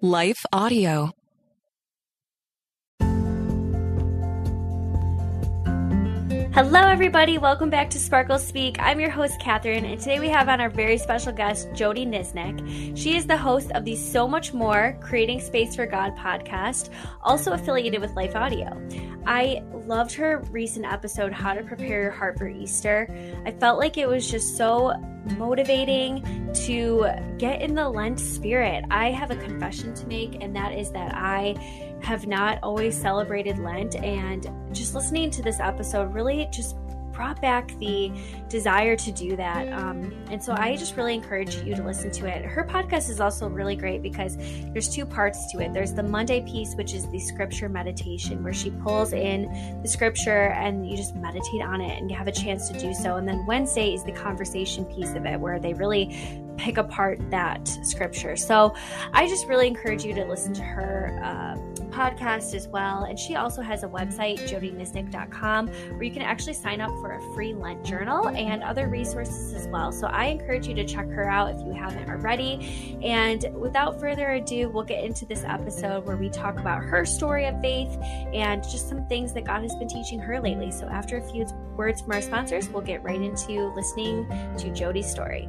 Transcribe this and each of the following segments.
Life Audio. Hello, everybody. Welcome back to Sparkle Speak. I'm your host, Catherine, and today we have on our very special guest, Jodie Niznik. She is the host of the So Much More Creating Space for God podcast, also affiliated with Life Audio. I loved her recent episode, How to Prepare Your Heart for Easter. I felt like it was just so motivating to get in the Lent spirit. I have a confession to make, and that is that I have not always celebrated Lent. And just listening to this episode really just brought back the desire to do that. Um, and so I just really encourage you to listen to it. Her podcast is also really great because there's two parts to it. There's the Monday piece, which is the scripture meditation, where she pulls in the scripture and you just meditate on it and you have a chance to do so. And then Wednesday is the conversation piece of it, where they really pick apart that scripture. So I just really encourage you to listen to her. Uh, podcast as well. And she also has a website, jodieniznik.com, where you can actually sign up for a free Lent journal and other resources as well. So I encourage you to check her out if you haven't already. And without further ado, we'll get into this episode where we talk about her story of faith and just some things that God has been teaching her lately. So after a few words from our sponsors, we'll get right into listening to Jodie's story.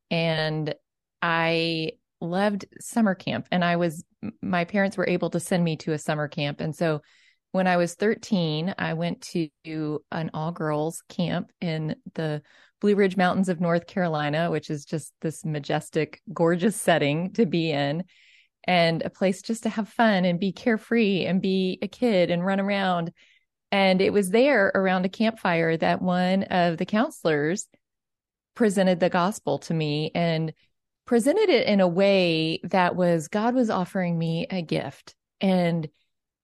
and I loved summer camp and I was my parents were able to send me to a summer camp and so when I was 13 I went to an all girls camp in the Blue Ridge Mountains of North Carolina which is just this majestic gorgeous setting to be in and a place just to have fun and be carefree and be a kid and run around and it was there around a campfire that one of the counselors presented the gospel to me and presented it in a way that was God was offering me a gift. And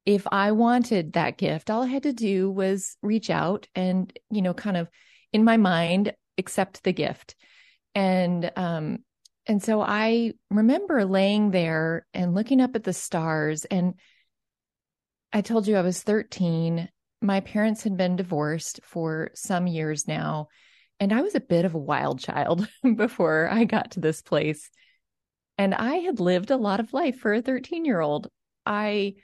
if I wanted that gift, all I had to do was reach out and, you know, kind of in my mind, accept the gift. And, um, and so I remember laying there and looking up at the stars. And I told you I was 13 my parents had been divorced for some years now. And I was a bit of a wild child before I got to this place. And I had lived a lot of life for a 13 year old. I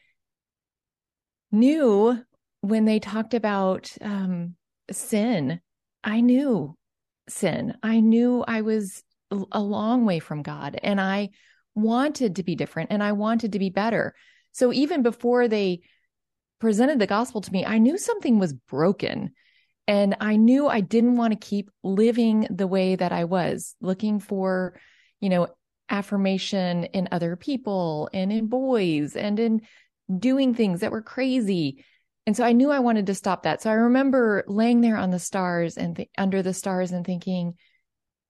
knew when they talked about um, sin, I knew sin. I knew I was a long way from God and I wanted to be different and I wanted to be better. So even before they presented the gospel to me, I knew something was broken. And I knew I didn't want to keep living the way that I was, looking for, you know, affirmation in other people and in boys and in doing things that were crazy. And so I knew I wanted to stop that. So I remember laying there on the stars and th- under the stars and thinking,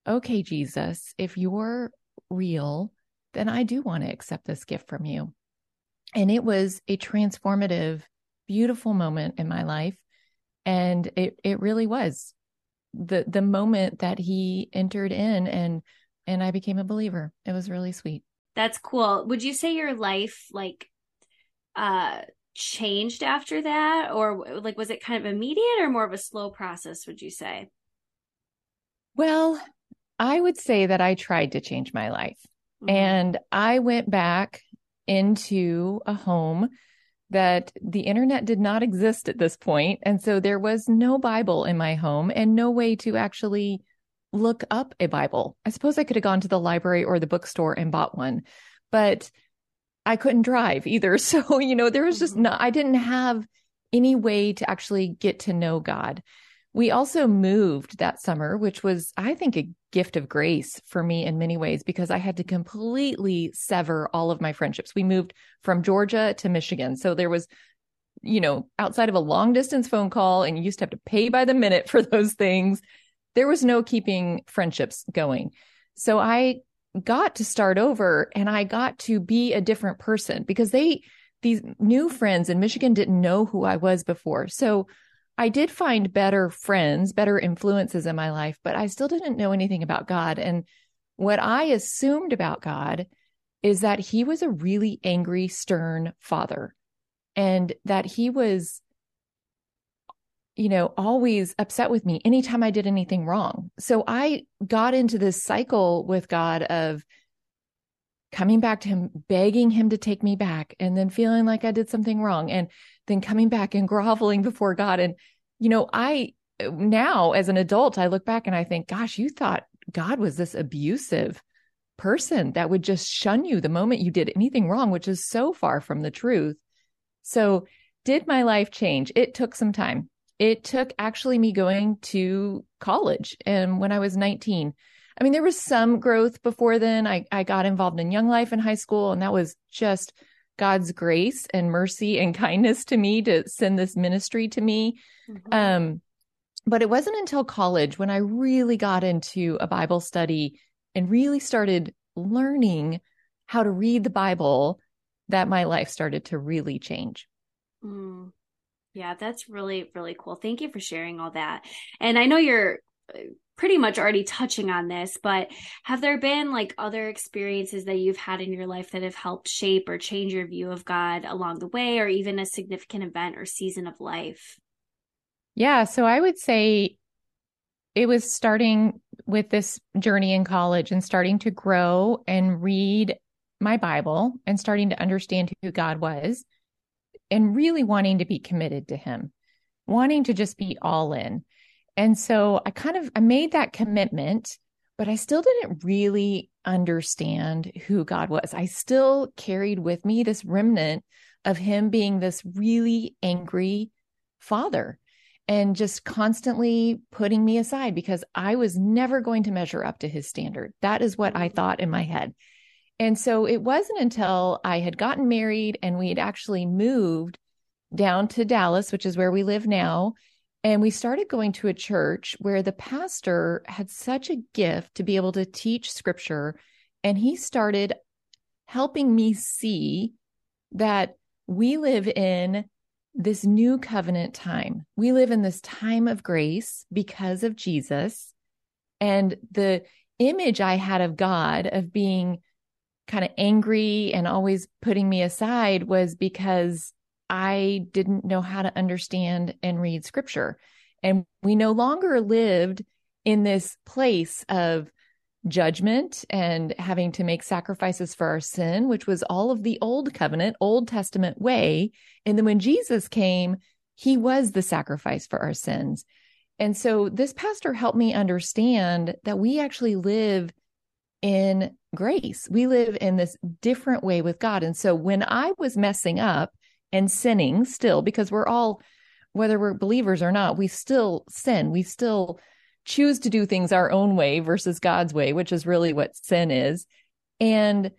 okay, Jesus, if you're real, then I do want to accept this gift from you. And it was a transformative beautiful moment in my life. And it, it really was the, the moment that he entered in and, and I became a believer. It was really sweet. That's cool. Would you say your life like, uh, changed after that or like was it kind of immediate or more of a slow process would you say well i would say that i tried to change my life mm-hmm. and i went back into a home that the internet did not exist at this point, And so there was no Bible in my home and no way to actually look up a Bible. I suppose I could have gone to the library or the bookstore and bought one, but I couldn't drive either. So, you know, there was just mm-hmm. no, I didn't have any way to actually get to know God. We also moved that summer, which was, I think, a gift of grace for me in many ways because I had to completely sever all of my friendships. We moved from Georgia to Michigan. So there was, you know, outside of a long distance phone call, and you used to have to pay by the minute for those things, there was no keeping friendships going. So I got to start over and I got to be a different person because they, these new friends in Michigan didn't know who I was before. So I did find better friends, better influences in my life, but I still didn't know anything about God. And what I assumed about God is that he was a really angry, stern father and that he was, you know, always upset with me anytime I did anything wrong. So I got into this cycle with God of coming back to him, begging him to take me back, and then feeling like I did something wrong. And then coming back and groveling before God. And, you know, I now as an adult, I look back and I think, gosh, you thought God was this abusive person that would just shun you the moment you did anything wrong, which is so far from the truth. So, did my life change? It took some time. It took actually me going to college. And when I was 19, I mean, there was some growth before then. I, I got involved in Young Life in high school, and that was just God's grace and mercy and kindness to me to send this ministry to me. Mm-hmm. Um, but it wasn't until college when I really got into a Bible study and really started learning how to read the Bible that my life started to really change. Mm. Yeah, that's really, really cool. Thank you for sharing all that. And I know you're uh, pretty much already touching on this, but have there been like other experiences that you've had in your life that have helped shape or change your view of God along the way, or even a significant event or season of life? Yeah. So I would say it was starting with this journey in college and starting to grow and read my Bible and starting to understand who God was and really wanting to be committed to Him, wanting to just be all in. And so I kind of I made that commitment, but I still didn't really understand who God was. I still carried with me this remnant of him being this really angry father and just constantly putting me aside because I was never going to measure up to his standard. That is what I thought in my head. And so it wasn't until I had gotten married and we had actually moved down to Dallas, which is where we live now, and we started going to a church where the pastor had such a gift to be able to teach scripture. And he started helping me see that we live in this new covenant time. We live in this time of grace because of Jesus. And the image I had of God, of being kind of angry and always putting me aside, was because I didn't know how to understand and read scripture. And we no longer lived in this place of judgment and having to make sacrifices for our sin, which was all of the old covenant, Old Testament way. And then when Jesus came, he was the sacrifice for our sins. And so this pastor helped me understand that we actually live in grace. We live in this different way with God. And so when I was messing up, and sinning still because we're all whether we're believers or not we still sin we still choose to do things our own way versus God's way which is really what sin is and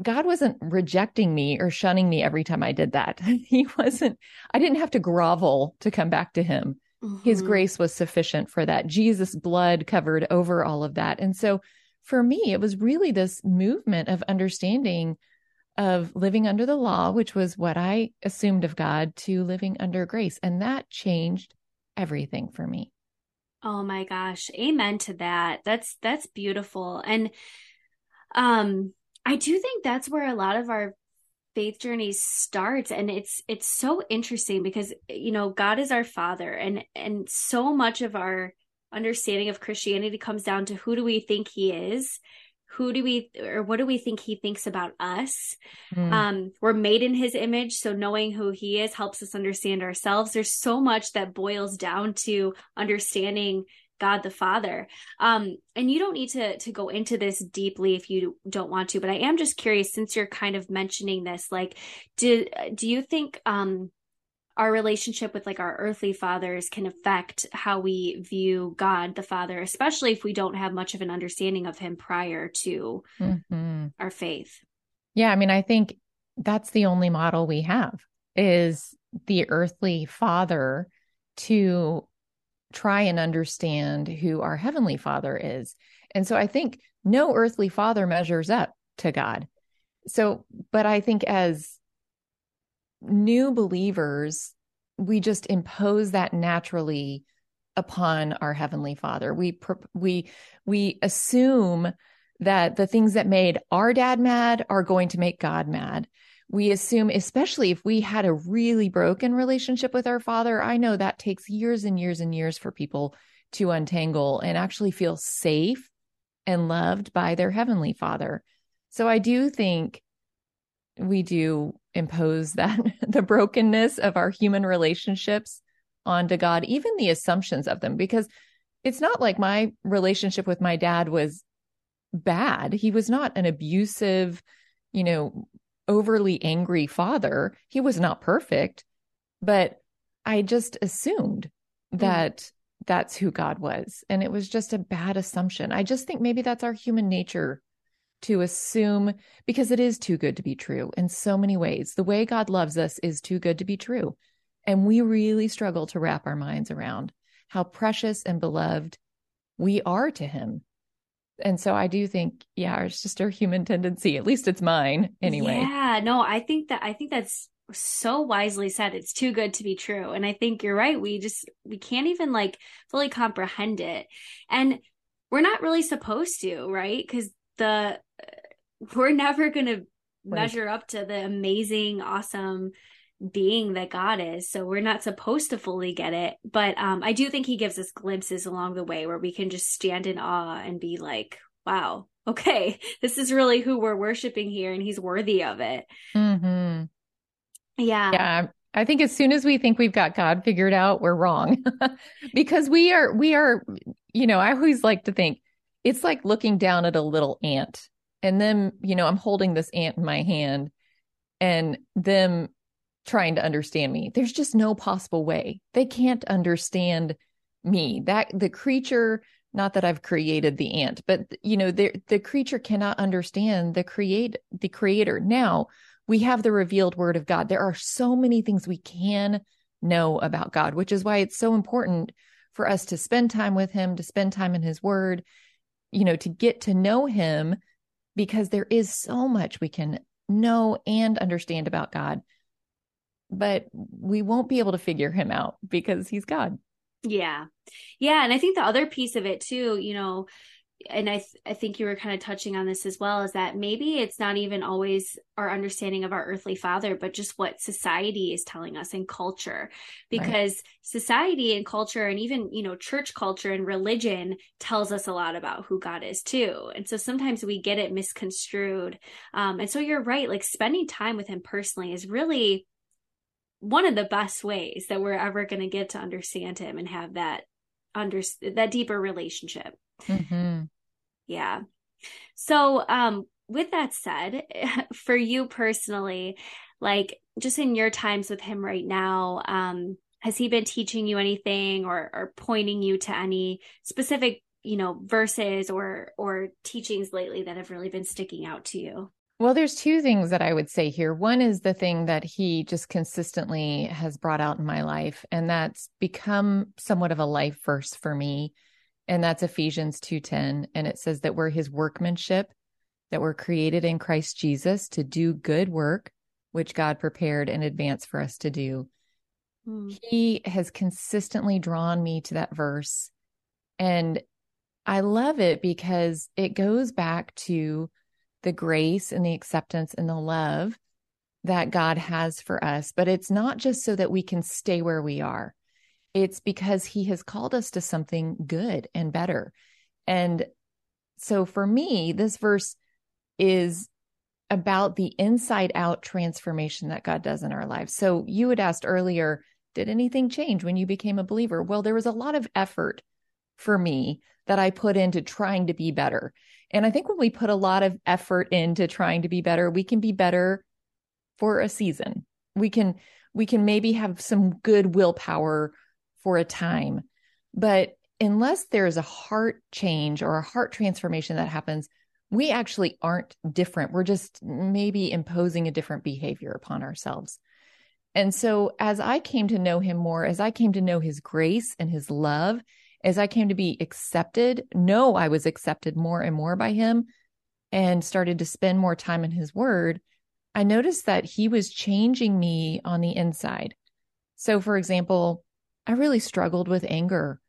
God wasn't rejecting me or shunning me every time I did that. He wasn't, I didn't have to grovel to come back to him. Mm-hmm. His grace was sufficient for that. Jesus' blood covered over all of that. And so for me, it was really this movement of understanding of living under the law, which was what I assumed of God, to living under grace. And that changed everything for me. Oh my gosh. Amen to that. That's that's beautiful. And um I do think that's where a lot of our faith journey starts and it's it's so interesting because you know God is our father and and so much of our understanding of Christianity comes down to who do we think he is who do we or what do we think he thinks about us mm. um we're made in his image so knowing who he is helps us understand ourselves there's so much that boils down to understanding God the Father. Um, and you don't need to to go into this deeply if you don't want to, but I am just curious since you're kind of mentioning this, like, do do you think um our relationship with like our earthly fathers can affect how we view God the Father, especially if we don't have much of an understanding of him prior to mm-hmm. our faith. Yeah, I mean, I think that's the only model we have is the earthly father to try and understand who our heavenly father is. And so I think no earthly father measures up to God. So, but I think as new believers, we just impose that naturally upon our heavenly father. We, we, we assume that the things that made our dad mad are going to make God mad. We assume, especially if we had a really broken relationship with our father, I know that takes years and years and years for people to untangle and actually feel safe and loved by their heavenly father. So I do think we do impose that the brokenness of our human relationships onto God, even the assumptions of them, because it's not like my relationship with my dad was bad. He was not an abusive, you know, overly angry father. He was not perfect, but I just assumed hmm. that mm. that's who God was. And it was just a bad assumption. I just think maybe that's our human nature to assume because it is too good to be true in so many ways. The way God loves us is too good to be true. And we really struggle to wrap our minds around how precious and beloved we are to him. And so I do think, yeah, it's just our human tendency. At least it's mine anyway. Yeah, no, I think that, I think that's so wisely said. It's too good to be true. And I think you're right. We just, we can't even like fully comprehend it. And we're not really supposed to, right? Because the we're never going to measure up to the amazing, awesome being that God is. So we're not supposed to fully get it. But um, I do think he gives us glimpses along the way where we can just stand in awe and be like, wow, okay, this is really who we're worshiping here and he's worthy of it. Mm-hmm. Yeah. Yeah. I think as soon as we think we've got God figured out, we're wrong because we are, we are, you know, I always like to think it's like looking down at a little ant and then you know i'm holding this ant in my hand and them trying to understand me. There's just no possible way. They can't understand me. That the creature not that i've created the ant but you know the the creature cannot understand the create the creator. Now we have the revealed word of god. There are so many things we can know about god which is why it's so important for us to spend time with him to spend time in his word you know to get to know him because there is so much we can know and understand about God, but we won't be able to figure him out because he's God. Yeah. Yeah. And I think the other piece of it too, you know, and I th- I think you were kind of touching on this as well is that maybe it's not even always our understanding of our earthly father but just what society is telling us and culture because right. society and culture and even you know church culture and religion tells us a lot about who God is too and so sometimes we get it misconstrued um, and so you're right like spending time with him personally is really one of the best ways that we're ever going to get to understand him and have that under that deeper relationship Mm-hmm. Yeah. So, um, with that said, for you personally, like just in your times with him right now, um, has he been teaching you anything or, or pointing you to any specific, you know, verses or or teachings lately that have really been sticking out to you? Well, there's two things that I would say here. One is the thing that he just consistently has brought out in my life, and that's become somewhat of a life verse for me and that's Ephesians 2:10 and it says that we're his workmanship that we're created in Christ Jesus to do good work which God prepared in advance for us to do. Hmm. He has consistently drawn me to that verse and I love it because it goes back to the grace and the acceptance and the love that God has for us, but it's not just so that we can stay where we are. It's because he has called us to something good and better. And so for me, this verse is about the inside out transformation that God does in our lives. So you had asked earlier, did anything change when you became a believer? Well, there was a lot of effort for me that I put into trying to be better. And I think when we put a lot of effort into trying to be better, we can be better for a season. We can we can maybe have some good willpower for a time. But unless there's a heart change or a heart transformation that happens, we actually aren't different. We're just maybe imposing a different behavior upon ourselves. And so, as I came to know him more, as I came to know his grace and his love, as I came to be accepted, know I was accepted more and more by him, and started to spend more time in his word, I noticed that he was changing me on the inside. So, for example, I really struggled with anger.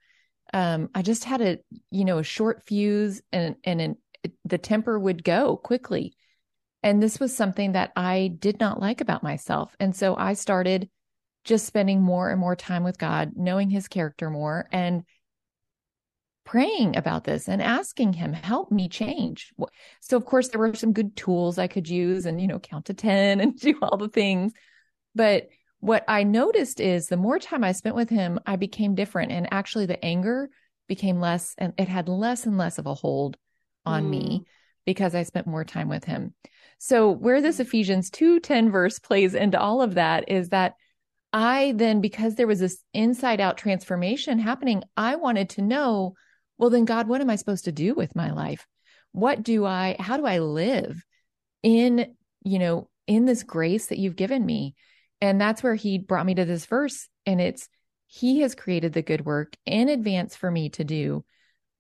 Um, I just had a, you know, a short fuse and, and an, the temper would go quickly. And this was something that I did not like about myself. And so I started just spending more and more time with God, knowing his character more and praying about this and asking him, help me change. So, of course, there were some good tools I could use and, you know, count to 10 and do all the things. But what I noticed is the more time I spent with him, I became different. And actually, the anger became less and it had less and less of a hold on mm. me because I spent more time with him. So where this Ephesians 2:10 verse plays into all of that is that I then because there was this inside out transformation happening, I wanted to know, well then God, what am I supposed to do with my life? What do I how do I live in, you know, in this grace that you've given me? And that's where he brought me to this verse and it's he has created the good work in advance for me to do.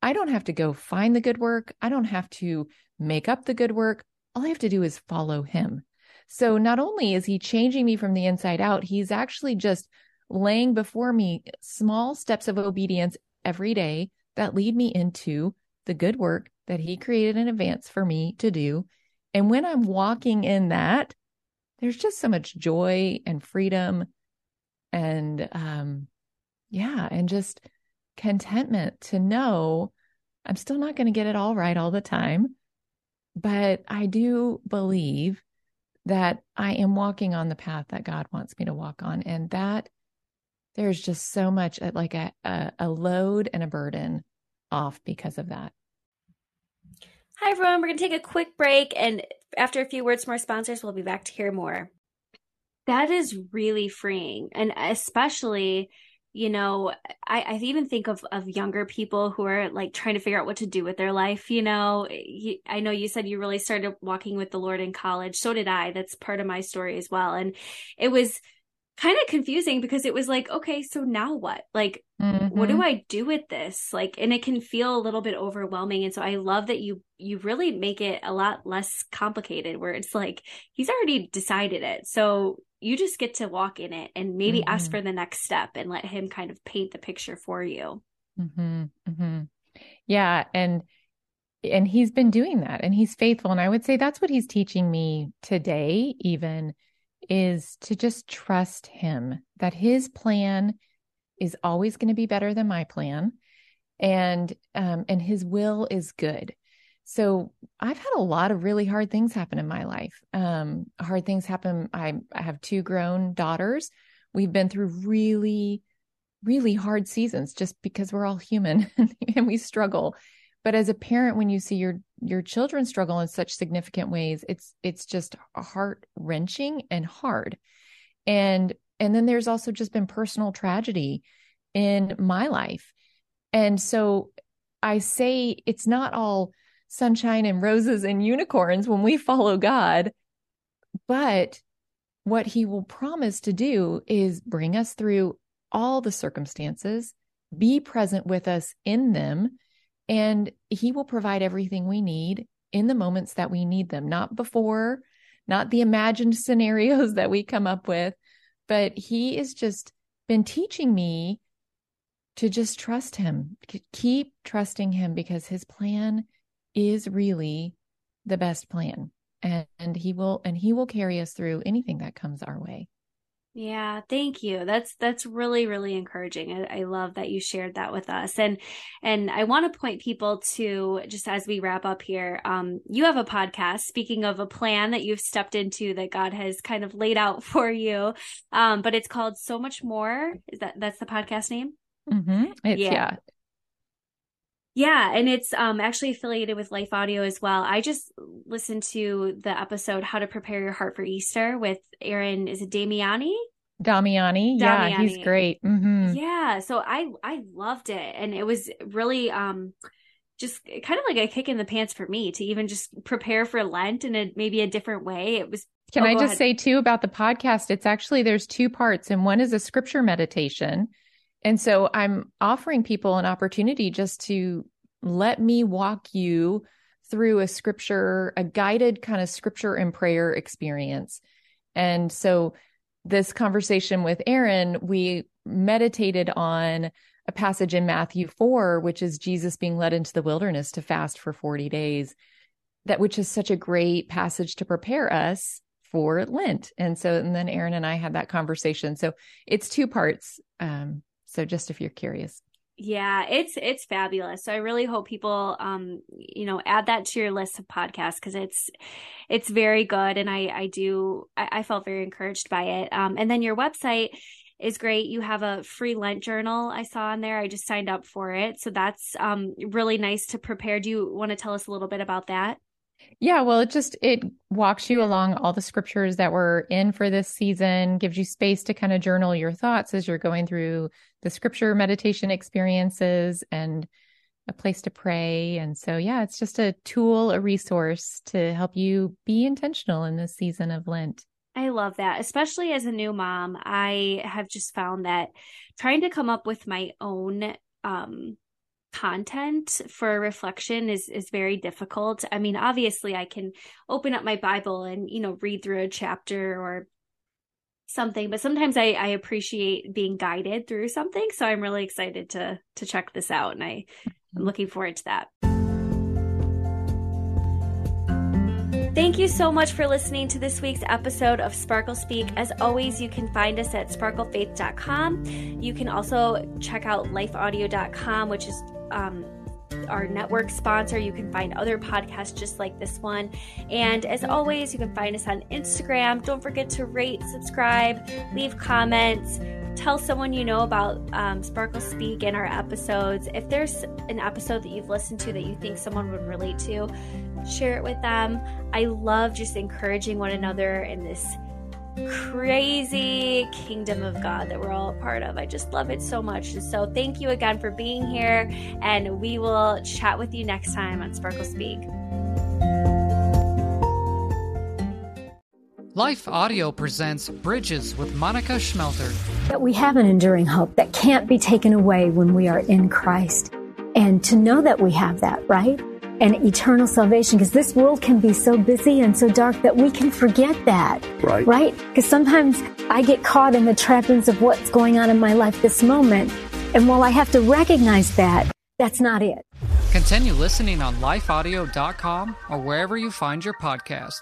I don't have to go find the good work. I don't have to make up the good work. All I have to do is follow him. So not only is he changing me from the inside out, he's actually just laying before me small steps of obedience every day that lead me into the good work that he created in advance for me to do. And when I'm walking in that, there's just so much joy and freedom and um yeah, and just contentment to know I'm still not going to get it all right all the time. But I do believe that I am walking on the path that God wants me to walk on. And that there's just so much uh, like a, a, a load and a burden off because of that. Hi, everyone. We're going to take a quick break. And after a few words from our sponsors, we'll be back to hear more. That is really freeing. And especially you know I, I even think of of younger people who are like trying to figure out what to do with their life you know i know you said you really started walking with the lord in college so did i that's part of my story as well and it was kind of confusing because it was like okay so now what like mm-hmm. what do mm-hmm. i do with this like and it can feel a little bit overwhelming and so i love that you you really make it a lot less complicated where it's like he's already decided it so you just get to walk in it and maybe mm-hmm. ask for the next step and let him kind of paint the picture for you mm-hmm. Mm-hmm. yeah and and he's been doing that and he's faithful and i would say that's what he's teaching me today even is to just trust him that his plan is always going to be better than my plan and um and his will is good so I've had a lot of really hard things happen in my life. Um, hard things happen. I, I have two grown daughters. We've been through really, really hard seasons just because we're all human and we struggle. But as a parent, when you see your your children struggle in such significant ways, it's it's just heart wrenching and hard. And and then there's also just been personal tragedy in my life. And so I say it's not all sunshine and roses and unicorns when we follow God. But what he will promise to do is bring us through all the circumstances, be present with us in them, and he will provide everything we need in the moments that we need them, not before, not the imagined scenarios that we come up with, but he has just been teaching me to just trust him, keep trusting him because his plan is really the best plan. And, and he will and he will carry us through anything that comes our way yeah, thank you. That's that's really really encouraging. I, I, love that you shared that with us, and and I want to point people to just as we wrap up here. Um, you have a podcast. Speaking of a plan that you've stepped into that God has kind of laid out for you, um, but it's called So Much More. Is that that's the podcast name? Mm-hmm. It's, yeah. yeah. Yeah, and it's um actually affiliated with Life Audio as well. I just listened to the episode How to Prepare Your Heart for Easter with Aaron is it Damiani? Damiani. Yeah, he's great. Mm-hmm. Yeah, so I I loved it and it was really um just kind of like a kick in the pants for me to even just prepare for Lent in a maybe a different way. It was Can oh, I just ahead. say too about the podcast it's actually there's two parts and one is a scripture meditation and so I'm offering people an opportunity just to let me walk you through a scripture, a guided kind of scripture and prayer experience. And so this conversation with Aaron, we meditated on a passage in Matthew 4, which is Jesus being led into the wilderness to fast for 40 days, that which is such a great passage to prepare us for Lent. And so, and then Aaron and I had that conversation. So it's two parts. Um, so just if you're curious. Yeah, it's it's fabulous. So I really hope people um you know add that to your list of podcasts because it's it's very good and I I do I, I felt very encouraged by it. Um and then your website is great. You have a free Lent journal I saw on there. I just signed up for it. So that's um really nice to prepare. Do you want to tell us a little bit about that? Yeah, well, it just it walks you along all the scriptures that were in for this season, gives you space to kind of journal your thoughts as you're going through the scripture meditation experiences and a place to pray. And so, yeah, it's just a tool, a resource to help you be intentional in this season of Lent. I love that, especially as a new mom. I have just found that trying to come up with my own um content for reflection is is very difficult. I mean, obviously I can open up my Bible and, you know, read through a chapter or something, but sometimes I, I appreciate being guided through something. So I'm really excited to to check this out and I, I'm mm-hmm. looking forward to that. Thank you so much for listening to this week's episode of Sparkle Speak. As always, you can find us at sparklefaith.com. You can also check out lifeaudio.com, which is um, our network sponsor. You can find other podcasts just like this one. And as always, you can find us on Instagram. Don't forget to rate, subscribe, leave comments. Tell someone you know about um, Sparkle Speak and our episodes. If there's an episode that you've listened to that you think someone would relate to, share it with them. I love just encouraging one another in this crazy kingdom of God that we're all a part of. I just love it so much. So thank you again for being here, and we will chat with you next time on Sparkle Speak. Life Audio presents Bridges with Monica Schmelter. That we have an enduring hope that can't be taken away when we are in Christ. And to know that we have that, right? And eternal salvation because this world can be so busy and so dark that we can forget that. Right. Right? Because sometimes I get caught in the trappings of what's going on in my life this moment. And while I have to recognize that, that's not it. Continue listening on lifeaudio.com or wherever you find your podcast.